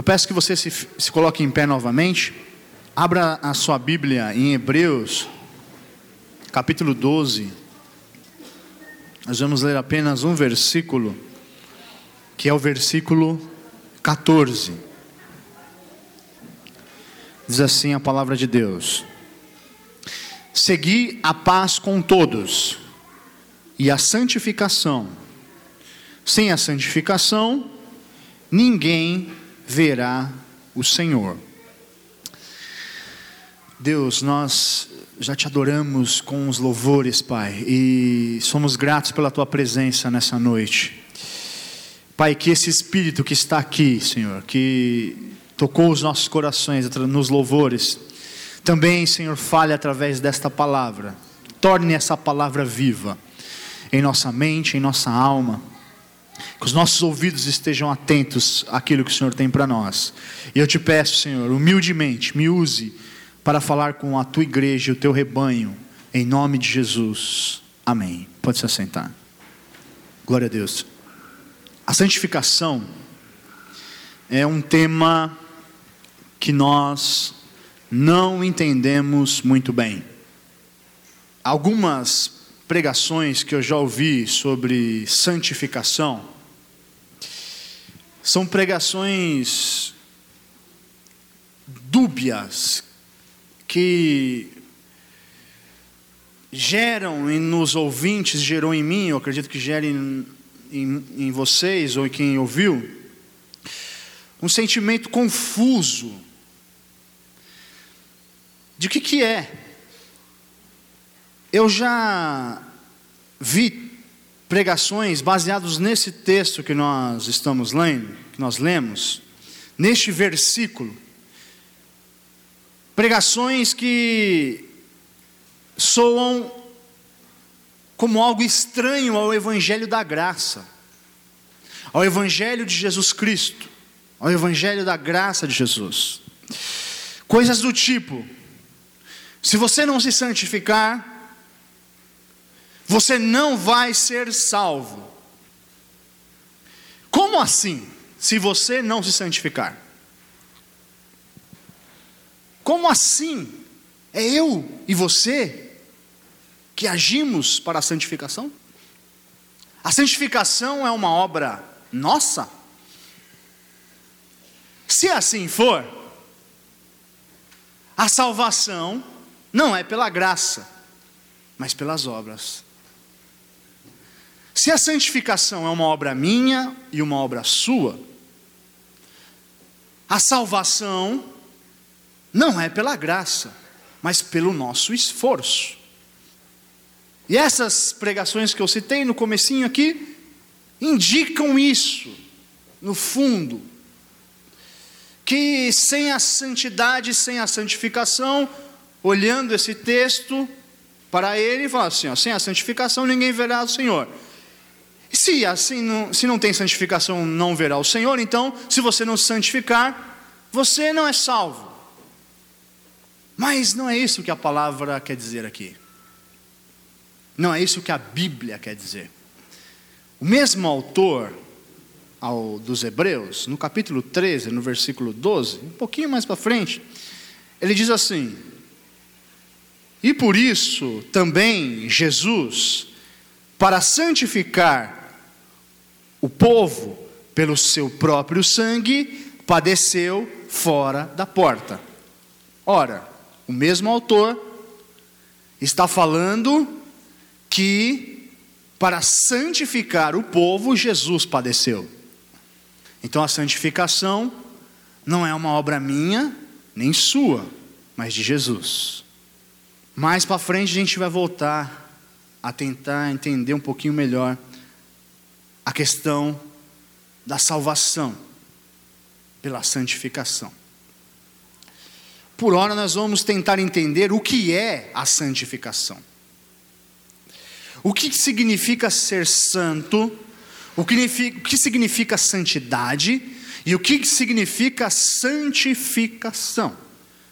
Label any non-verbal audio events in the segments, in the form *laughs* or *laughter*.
Eu peço que você se, se coloque em pé novamente. Abra a sua Bíblia em Hebreus, capítulo 12. Nós vamos ler apenas um versículo, que é o versículo 14. Diz assim a palavra de Deus: Segui a paz com todos e a santificação. Sem a santificação, ninguém verá o Senhor. Deus, nós já te adoramos com os louvores, Pai, e somos gratos pela tua presença nessa noite. Pai, que esse espírito que está aqui, Senhor, que tocou os nossos corações nos louvores, também, Senhor, fale através desta palavra. Torne essa palavra viva em nossa mente, em nossa alma. Que os nossos ouvidos estejam atentos àquilo que o Senhor tem para nós. E eu te peço, Senhor, humildemente, me use para falar com a tua igreja e o teu rebanho, em nome de Jesus. Amém. Pode se assentar. Glória a Deus. A santificação é um tema que nós não entendemos muito bem. Algumas pregações que eu já ouvi sobre santificação são pregações dúbias que geram nos ouvintes, gerou em mim, eu acredito que gere em, em, vocês ou em quem ouviu, um sentimento confuso de que, que é. Eu já vi pregações baseados nesse texto que nós estamos lendo, que nós lemos, neste versículo. Pregações que soam como algo estranho ao evangelho da graça, ao evangelho de Jesus Cristo, ao evangelho da graça de Jesus. Coisas do tipo: se você não se santificar, você não vai ser salvo. Como assim? Se você não se santificar? Como assim? É eu e você que agimos para a santificação? A santificação é uma obra nossa? Se assim for, a salvação não é pela graça, mas pelas obras. Se a santificação é uma obra minha e uma obra sua, a salvação não é pela graça, mas pelo nosso esforço. E essas pregações que eu citei no comecinho aqui indicam isso, no fundo, que sem a santidade, sem a santificação, olhando esse texto para ele fala assim: ó, sem a santificação ninguém verá o Senhor. Se assim não, se não tem santificação, não verá o Senhor, então, se você não se santificar, você não é salvo. Mas não é isso que a palavra quer dizer aqui. Não é isso que a Bíblia quer dizer. O mesmo autor ao, dos Hebreus, no capítulo 13, no versículo 12, um pouquinho mais para frente, ele diz assim: e por isso também Jesus, para santificar o povo pelo seu próprio sangue, padeceu fora da porta. Ora, o mesmo autor está falando que para santificar o povo, Jesus padeceu. Então a santificação não é uma obra minha, nem sua, mas de Jesus. Mais para frente a gente vai voltar a tentar entender um pouquinho melhor a questão da salvação pela santificação. Por hora nós vamos tentar entender o que é a santificação. O que significa ser santo, o que, significa santidade e o que significa santificação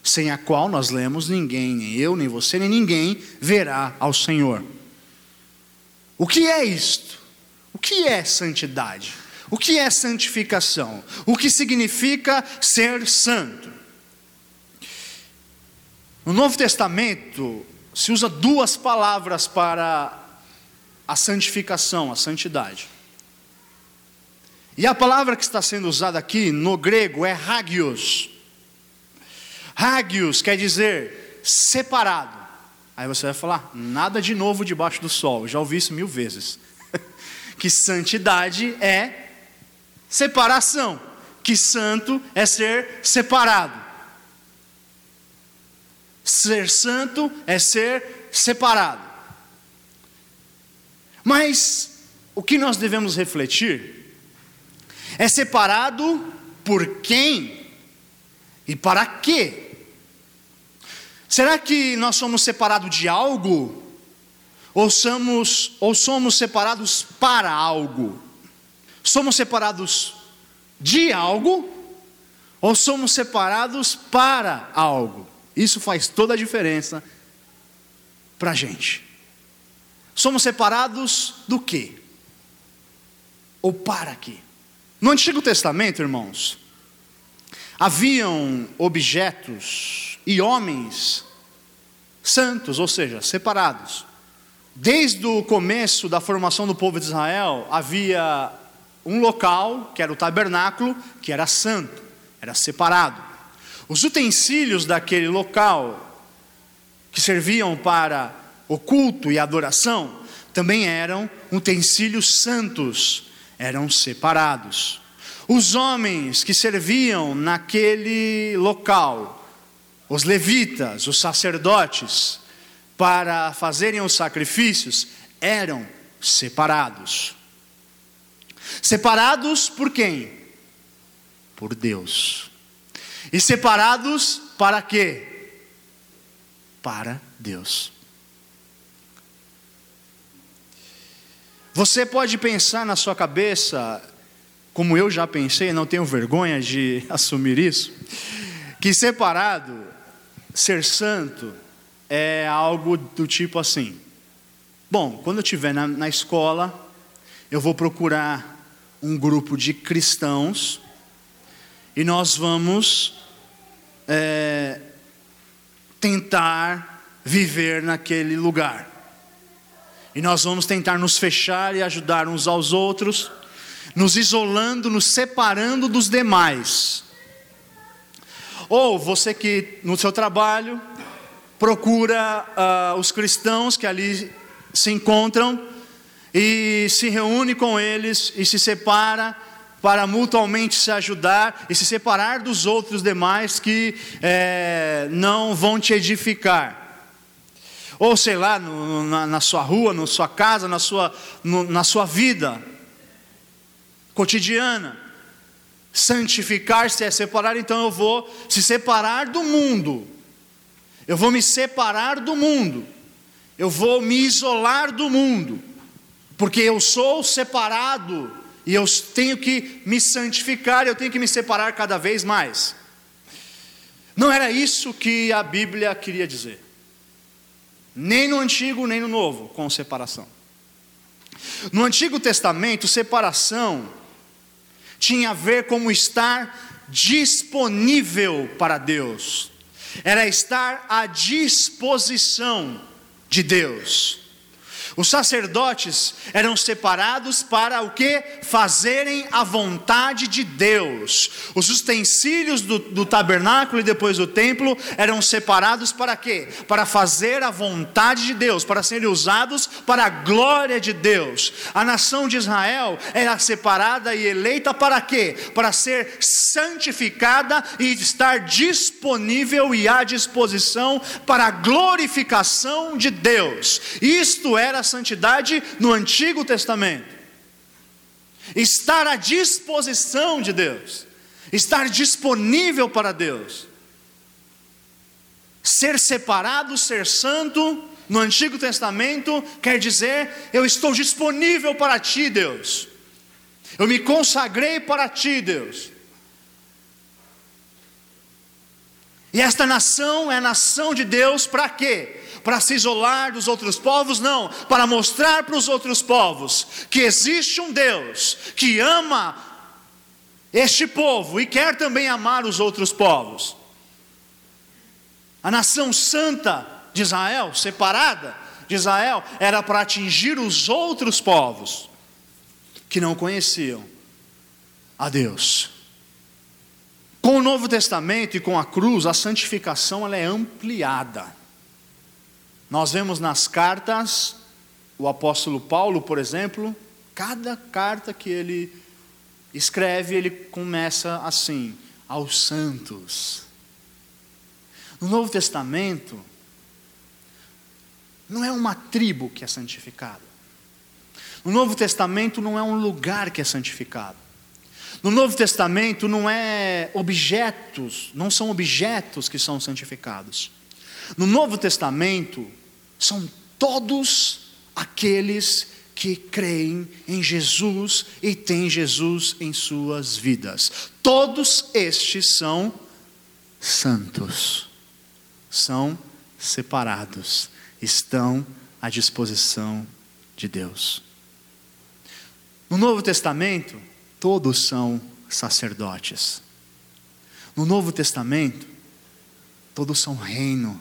sem a qual nós lemos ninguém, nem eu, nem você, nem ninguém verá ao Senhor. O que é isto? O que é santidade? O que é santificação? O que significa ser santo? No Novo Testamento se usa duas palavras para a santificação, a santidade. E a palavra que está sendo usada aqui no grego é hagios. Hagios quer dizer separado. Aí você vai falar, nada de novo debaixo do sol, já ouvi isso mil vezes. Que santidade é separação, que santo é ser separado. Ser santo é ser separado. Mas o que nós devemos refletir é separado por quem e para quê? Será que nós somos separados de algo? Ou somos, ou somos separados para algo? Somos separados de algo? Ou somos separados para algo? Isso faz toda a diferença para a gente. Somos separados do quê? Ou para quê? No Antigo Testamento, irmãos, haviam objetos e homens santos, ou seja, separados. Desde o começo da formação do povo de Israel, havia um local, que era o tabernáculo, que era santo, era separado. Os utensílios daquele local, que serviam para o culto e adoração, também eram utensílios santos, eram separados. Os homens que serviam naquele local, os levitas, os sacerdotes, para fazerem os sacrifícios, eram separados. Separados por quem? Por Deus. E separados para quê? Para Deus. Você pode pensar na sua cabeça, como eu já pensei, não tenho vergonha de *laughs* assumir isso, que separado, ser santo, é algo do tipo assim. Bom, quando eu estiver na, na escola, eu vou procurar um grupo de cristãos e nós vamos é, tentar viver naquele lugar. E nós vamos tentar nos fechar e ajudar uns aos outros, nos isolando, nos separando dos demais. Ou você que no seu trabalho procura uh, os cristãos que ali se encontram e se reúne com eles e se separa para mutuamente se ajudar e se separar dos outros demais que é, não vão te edificar ou sei lá, no, na, na, sua rua, na sua casa, na sua, no, na sua vida cotidiana. Santificar-se é separar, então eu vou se separar do mundo, eu vou me separar do mundo, eu vou me isolar do mundo, porque eu sou separado e eu tenho que me santificar, eu tenho que me separar cada vez mais. Não era isso que a Bíblia queria dizer nem no Antigo nem no Novo, com separação. No Antigo Testamento, separação tinha a ver com estar disponível para Deus, era estar à disposição de Deus. Os sacerdotes eram separados para o que? Fazerem a vontade de Deus. Os utensílios do, do tabernáculo e depois do templo eram separados para quê? Para fazer a vontade de Deus, para serem usados para a glória de Deus. A nação de Israel era separada e eleita para quê? Para ser santificada e estar disponível e à disposição para a glorificação de Deus. Isto era santidade no Antigo Testamento. Estar à disposição de Deus, estar disponível para Deus. Ser separado, ser santo, no Antigo Testamento quer dizer: eu estou disponível para ti, Deus. Eu me consagrei para ti, Deus. E esta nação é a nação de Deus para quê? Para se isolar dos outros povos? Não, para mostrar para os outros povos que existe um Deus que ama este povo e quer também amar os outros povos. A nação santa de Israel, separada de Israel, era para atingir os outros povos que não conheciam a Deus. Com o Novo Testamento e com a cruz, a santificação ela é ampliada. Nós vemos nas cartas, o apóstolo Paulo, por exemplo, cada carta que ele escreve, ele começa assim: aos santos. No Novo Testamento, não é uma tribo que é santificada. No Novo Testamento não é um lugar que é santificado. No Novo Testamento não é objetos, não são objetos que são santificados. No Novo Testamento são todos aqueles que creem em Jesus e têm Jesus em suas vidas. Todos estes são santos, são separados, estão à disposição de Deus. No Novo Testamento, todos são sacerdotes. No Novo Testamento, todos são reino.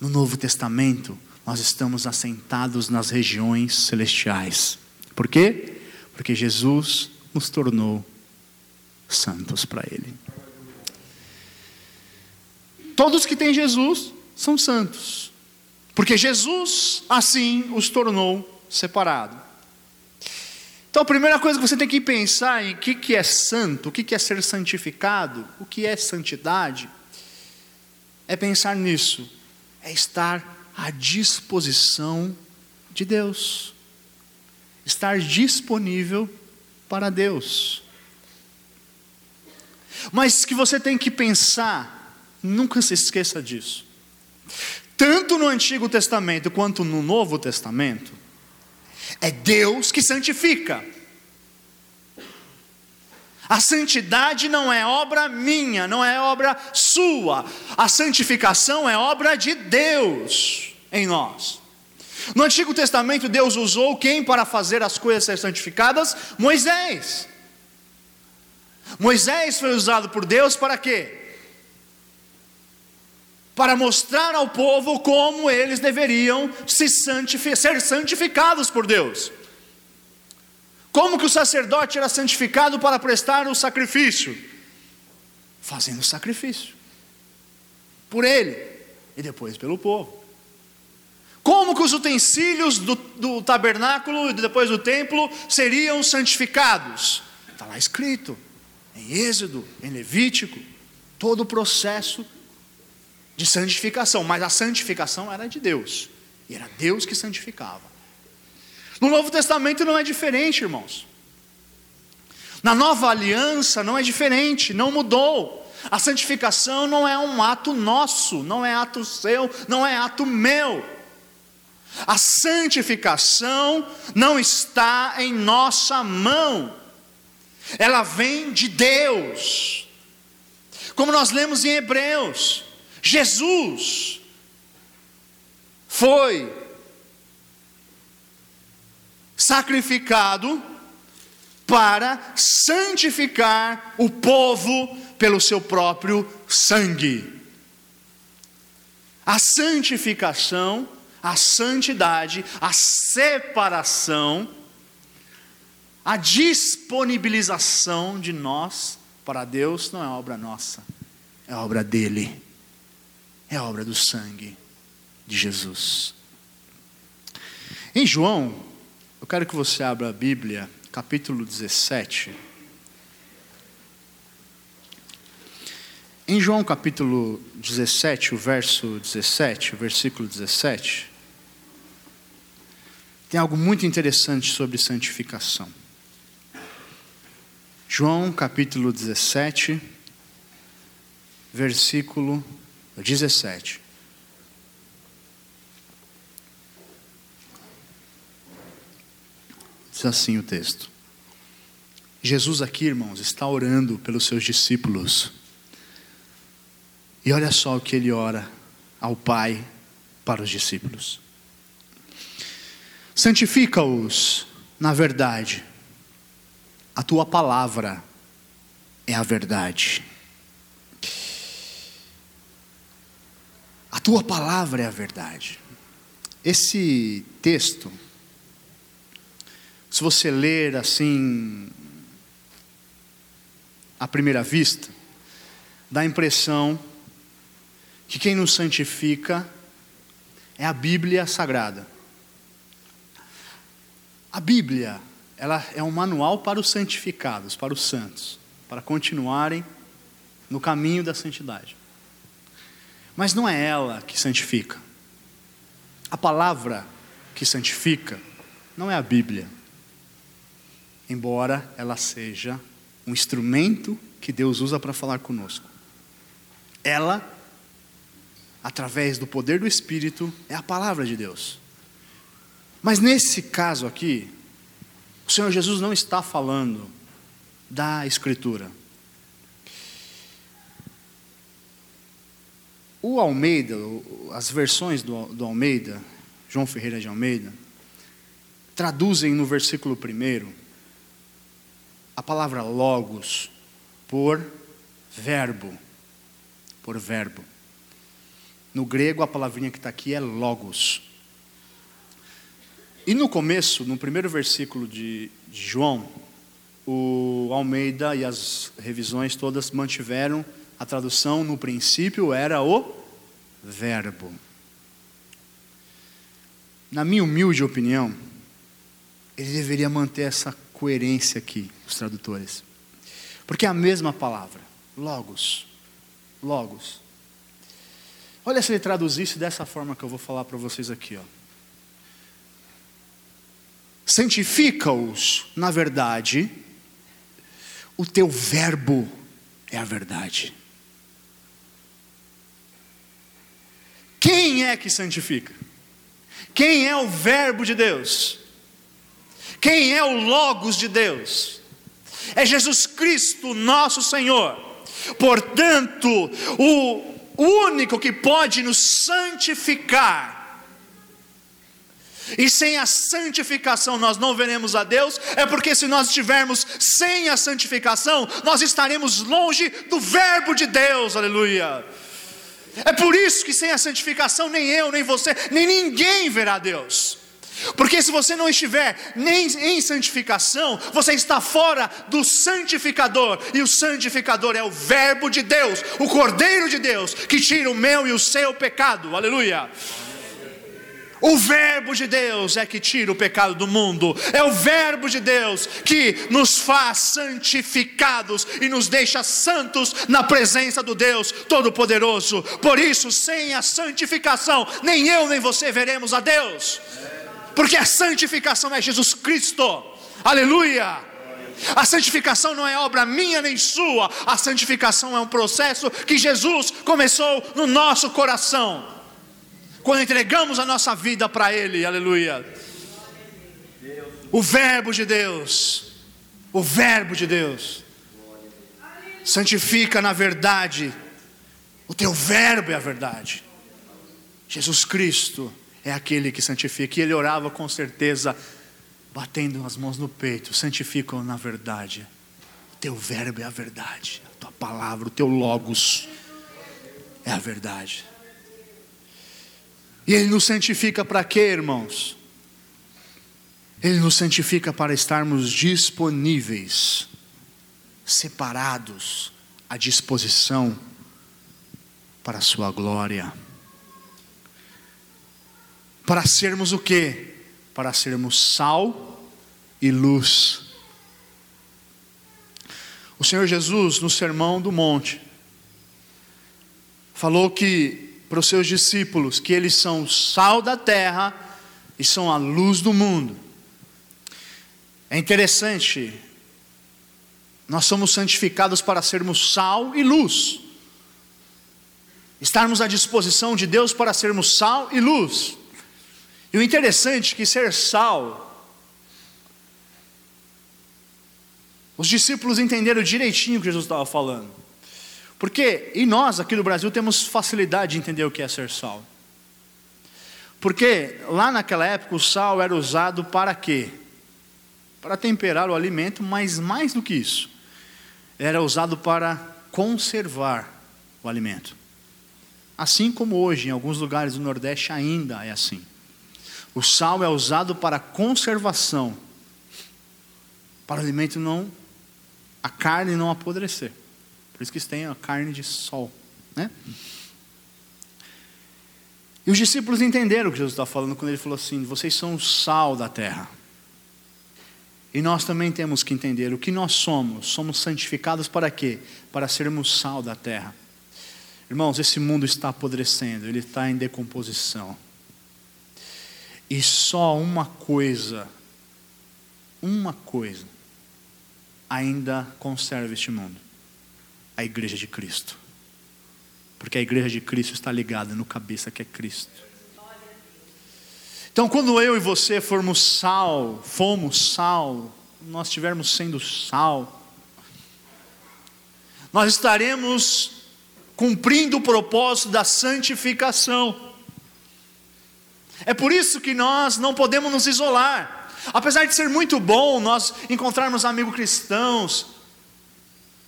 No Novo Testamento, nós estamos assentados nas regiões celestiais. Por quê? Porque Jesus nos tornou santos para Ele. Todos que têm Jesus são santos, porque Jesus assim os tornou separados. Então a primeira coisa que você tem que pensar em o que, que é santo, o que, que é ser santificado, o que é santidade, é pensar nisso, é estar à disposição de Deus, estar disponível para Deus. Mas que você tem que pensar, nunca se esqueça disso, tanto no Antigo Testamento quanto no Novo Testamento, é Deus que santifica. A santidade não é obra minha, não é obra sua. A santificação é obra de Deus em nós. No Antigo Testamento, Deus usou quem para fazer as coisas ser santificadas? Moisés. Moisés foi usado por Deus para quê? para mostrar ao povo como eles deveriam se ser santificados por Deus. Como que o sacerdote era santificado para prestar o sacrifício? Fazendo sacrifício. Por ele e depois pelo povo. Como que os utensílios do, do tabernáculo e depois do templo seriam santificados? Está lá escrito, em Êxodo, em Levítico, todo o processo de santificação, mas a santificação era de Deus, e era Deus que santificava. No Novo Testamento não é diferente, irmãos. Na nova aliança não é diferente, não mudou. A santificação não é um ato nosso, não é ato seu, não é ato meu. A santificação não está em nossa mão, ela vem de Deus. Como nós lemos em Hebreus, Jesus foi sacrificado para santificar o povo pelo seu próprio sangue. A santificação, a santidade, a separação, a disponibilização de nós para Deus não é obra nossa, é obra dele é obra do sangue de Jesus. Em João, eu quero que você abra a Bíblia, capítulo 17. Em João capítulo 17, o verso 17, o versículo 17, tem algo muito interessante sobre santificação. João capítulo 17, versículo 17. Diz assim o texto. Jesus aqui, irmãos, está orando pelos seus discípulos. E olha só o que ele ora ao Pai para os discípulos. Santifica-os na verdade. A tua palavra é a verdade. A tua palavra é a verdade. Esse texto, se você ler assim, à primeira vista, dá a impressão que quem nos santifica é a Bíblia Sagrada. A Bíblia, ela é um manual para os santificados, para os santos, para continuarem no caminho da santidade. Mas não é ela que santifica. A palavra que santifica não é a Bíblia, embora ela seja um instrumento que Deus usa para falar conosco. Ela, através do poder do Espírito, é a palavra de Deus. Mas nesse caso aqui, o Senhor Jesus não está falando da Escritura. O Almeida, as versões do, do Almeida, João Ferreira de Almeida, traduzem no versículo 1 a palavra logos por verbo. Por verbo. No grego, a palavrinha que está aqui é logos. E no começo, no primeiro versículo de, João, o Almeida e as revisões todas mantiveram a tradução no princípio era o verbo. Na minha humilde opinião, ele deveria manter essa coerência aqui, os tradutores. Porque é a mesma palavra, logos, logos. Olha se ele traduzisse dessa forma que eu vou falar para vocês aqui, ó santifica-os na verdade, o teu verbo é a verdade. Quem é que santifica? Quem é o Verbo de Deus? Quem é o Logos de Deus? É Jesus Cristo, nosso Senhor. Portanto, o único que pode nos santificar e sem a santificação nós não veremos a Deus, é porque se nós estivermos sem a santificação, nós estaremos longe do Verbo de Deus, aleluia. É por isso que sem a santificação, nem eu, nem você, nem ninguém verá Deus. Porque se você não estiver nem em santificação, você está fora do santificador, e o santificador é o Verbo de Deus, o Cordeiro de Deus, que tira o meu e o seu pecado, aleluia. O Verbo de Deus é que tira o pecado do mundo, é o Verbo de Deus que nos faz santificados e nos deixa santos na presença do Deus Todo-Poderoso. Por isso, sem a santificação, nem eu nem você veremos a Deus, porque a santificação é Jesus Cristo, aleluia. A santificação não é obra minha nem sua, a santificação é um processo que Jesus começou no nosso coração. Quando entregamos a nossa vida para Ele, aleluia. O Verbo de Deus, o Verbo de Deus, santifica na verdade, o teu Verbo é a verdade. Jesus Cristo é aquele que santifica, e ele orava com certeza, batendo as mãos no peito: santifica na verdade, o teu Verbo é a verdade, a tua palavra, o teu Logos é a verdade. E Ele nos santifica para quê, irmãos? Ele nos santifica para estarmos disponíveis, separados, à disposição para a Sua glória. Para sermos o quê? Para sermos sal e luz. O Senhor Jesus, no Sermão do Monte, falou que para os seus discípulos que eles são sal da terra e são a luz do mundo. É interessante, nós somos santificados para sermos sal e luz, estarmos à disposição de Deus para sermos sal e luz. E o interessante é que ser sal, os discípulos entenderam direitinho o que Jesus estava falando. Porque, e nós aqui no Brasil temos facilidade de entender o que é ser sal. Porque lá naquela época o sal era usado para quê? Para temperar o alimento, mas mais do que isso, era usado para conservar o alimento. Assim como hoje, em alguns lugares do Nordeste ainda é assim. O sal é usado para conservação, para o alimento não, a carne não apodrecer. Por isso que eles têm a carne de sol, né? E os discípulos entenderam o que Jesus está falando quando ele falou assim: vocês são o sal da terra. E nós também temos que entender o que nós somos. Somos santificados para quê? Para sermos sal da terra. Irmãos, esse mundo está apodrecendo, ele está em decomposição. E só uma coisa, uma coisa, ainda conserva este mundo: a igreja de Cristo. Porque a igreja de Cristo está ligada no cabeça que é Cristo. Então, quando eu e você formos sal, fomos sal, nós estivermos sendo sal, nós estaremos cumprindo o propósito da santificação. É por isso que nós não podemos nos isolar. Apesar de ser muito bom nós encontrarmos amigos cristãos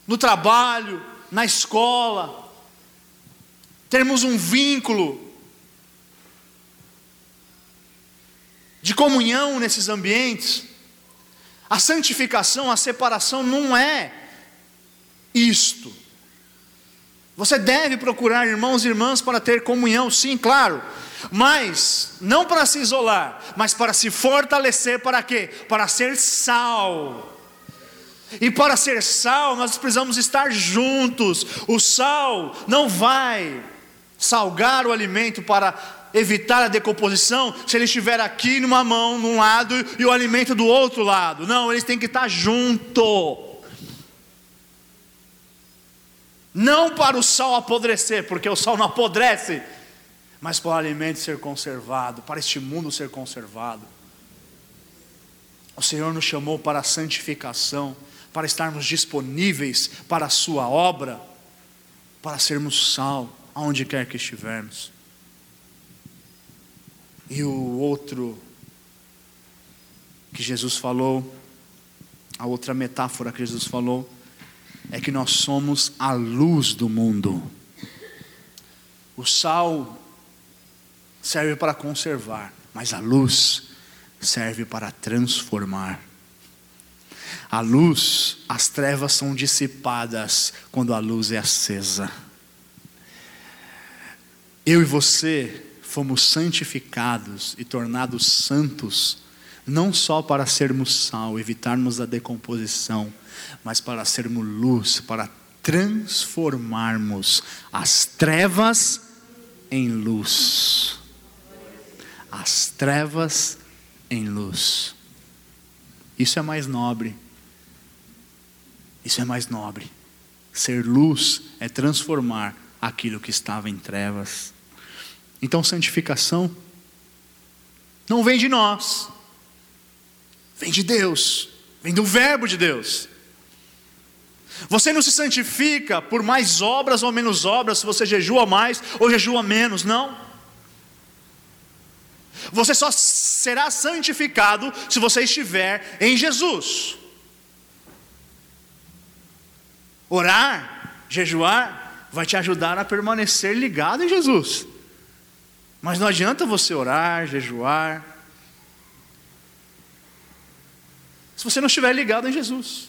no trabalho, na escola, termos um vínculo de comunhão nesses ambientes, a santificação, a separação não é isto. Você deve procurar irmãos e irmãs para ter comunhão, sim, claro, mas não para se isolar, mas para se fortalecer, para quê? Para ser sal. E para ser sal, nós precisamos estar juntos. O sal não vai salgar o alimento para evitar a decomposição se ele estiver aqui numa mão, num lado, e o alimento do outro lado. Não, eles têm que estar junto. Não para o sal apodrecer, porque o sal não apodrece, mas para o alimento ser conservado, para este mundo ser conservado. O Senhor nos chamou para a santificação, para estarmos disponíveis para a Sua obra, para sermos sal, aonde quer que estivermos. E o outro que Jesus falou, a outra metáfora que Jesus falou, é que nós somos a luz do mundo. O sal serve para conservar, mas a luz serve para transformar. A luz, as trevas são dissipadas quando a luz é acesa. Eu e você fomos santificados e tornados santos, não só para sermos sal, evitarmos a decomposição, mas para sermos luz, para transformarmos as trevas em luz. As trevas em luz. Isso é mais nobre. Isso é mais nobre. Ser luz é transformar aquilo que estava em trevas. Então, santificação não vem de nós, vem de Deus, vem do Verbo de Deus. Você não se santifica por mais obras ou menos obras, se você jejua mais ou jejua menos, não. Você só será santificado se você estiver em Jesus. Orar, jejuar, vai te ajudar a permanecer ligado em Jesus. Mas não adianta você orar, jejuar, se você não estiver ligado em Jesus,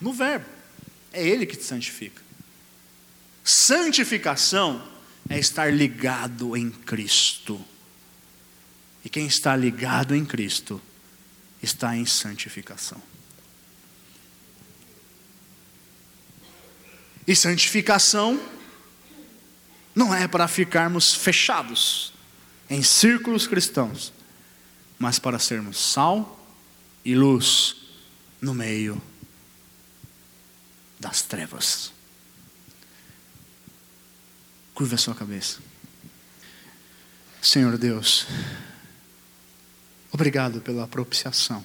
no Verbo. É Ele que te santifica. Santificação é estar ligado em Cristo. E quem está ligado em Cristo está em santificação. E santificação não é para ficarmos fechados em círculos cristãos, mas para sermos sal e luz no meio das trevas. Curva a sua cabeça. Senhor Deus, obrigado pela propiciação,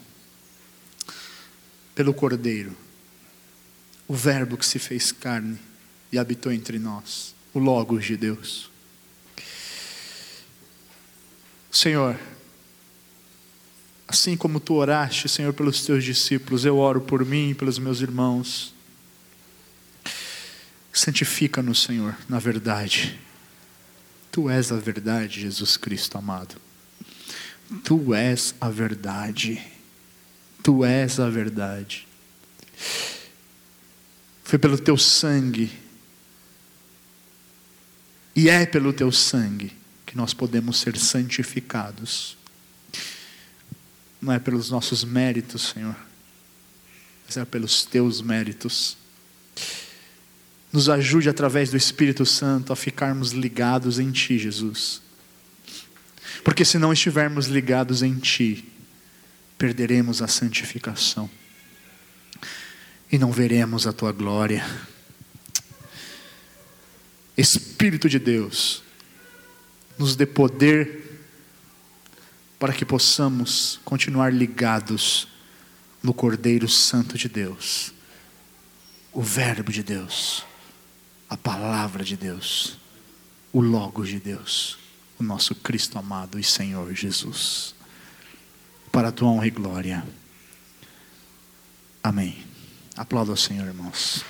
pelo Cordeiro, o Verbo que se fez carne e habitou entre nós, o Logos de Deus. Senhor, assim como tu oraste, Senhor, pelos teus discípulos, eu oro por mim e pelos meus irmãos. Santifica-nos, Senhor, na verdade. Tu és a verdade, Jesus Cristo amado. Tu és a verdade. Tu és a verdade. Foi pelo teu sangue, e é pelo teu sangue, que nós podemos ser santificados. Não é pelos nossos méritos, Senhor, mas é pelos teus méritos. Nos ajude através do Espírito Santo a ficarmos ligados em Ti, Jesus. Porque se não estivermos ligados em Ti, perderemos a santificação e não veremos a Tua glória. Espírito de Deus, nos dê poder para que possamos continuar ligados no Cordeiro Santo de Deus, o Verbo de Deus, a Palavra de Deus, o Logos de Deus, o nosso Cristo amado e Senhor Jesus, para a tua honra e glória. Amém. Aplauda o Senhor, irmãos.